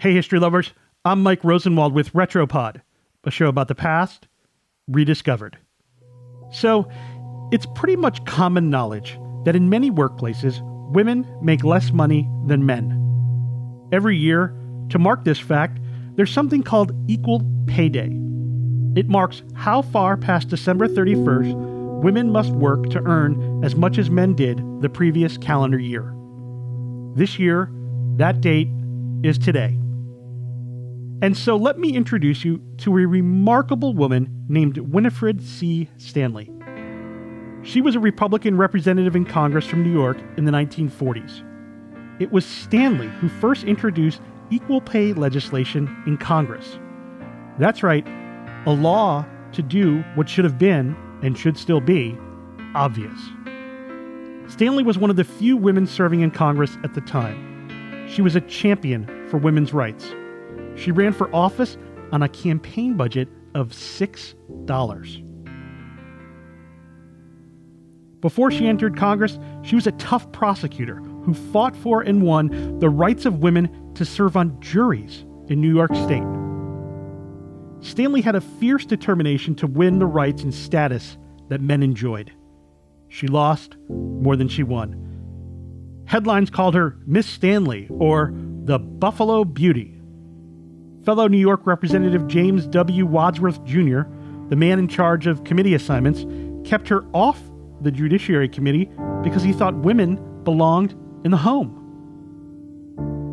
Hey, history lovers, I'm Mike Rosenwald with Retropod, a show about the past rediscovered. So, it's pretty much common knowledge that in many workplaces, women make less money than men. Every year, to mark this fact, there's something called Equal Pay Day. It marks how far past December 31st women must work to earn as much as men did the previous calendar year. This year, that date is today. And so let me introduce you to a remarkable woman named Winifred C. Stanley. She was a Republican representative in Congress from New York in the 1940s. It was Stanley who first introduced equal pay legislation in Congress. That's right, a law to do what should have been, and should still be, obvious. Stanley was one of the few women serving in Congress at the time. She was a champion for women's rights. She ran for office on a campaign budget of $6. Before she entered Congress, she was a tough prosecutor who fought for and won the rights of women to serve on juries in New York State. Stanley had a fierce determination to win the rights and status that men enjoyed. She lost more than she won. Headlines called her Miss Stanley or the Buffalo Beauty. Fellow New York Representative James W. Wadsworth Jr., the man in charge of committee assignments, kept her off the Judiciary Committee because he thought women belonged in the home.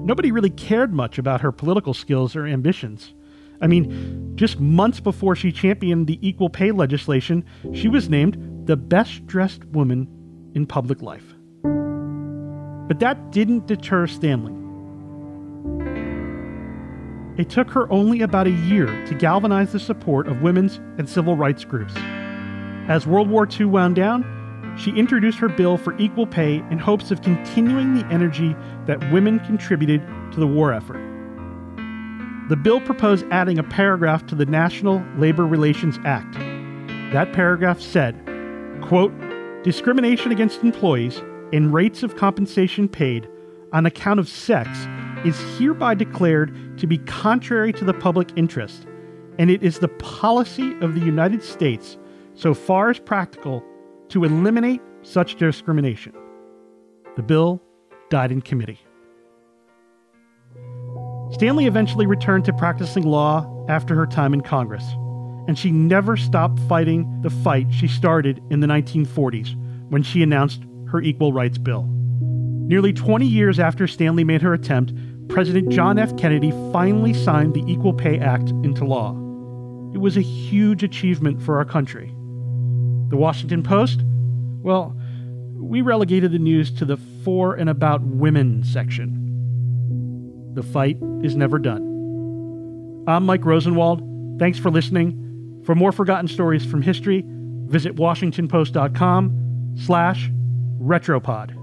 Nobody really cared much about her political skills or ambitions. I mean, just months before she championed the equal pay legislation, she was named the best dressed woman in public life. But that didn't deter Stanley. It took her only about a year to galvanize the support of women's and civil rights groups. As World War II wound down, she introduced her bill for equal pay in hopes of continuing the energy that women contributed to the war effort. The bill proposed adding a paragraph to the National Labor Relations Act. That paragraph said, quote, discrimination against employees in rates of compensation paid on account of sex is hereby declared to be contrary to the public interest, and it is the policy of the United States, so far as practical, to eliminate such discrimination. The bill died in committee. Stanley eventually returned to practicing law after her time in Congress, and she never stopped fighting the fight she started in the 1940s when she announced her Equal Rights Bill. Nearly 20 years after Stanley made her attempt, President John F. Kennedy finally signed the Equal Pay Act into law. It was a huge achievement for our country. The Washington Post? Well, we relegated the news to the for and about women section. The fight is never done. I'm Mike Rosenwald. Thanks for listening. For more forgotten stories from history, visit washingtonpost.com slash retropod.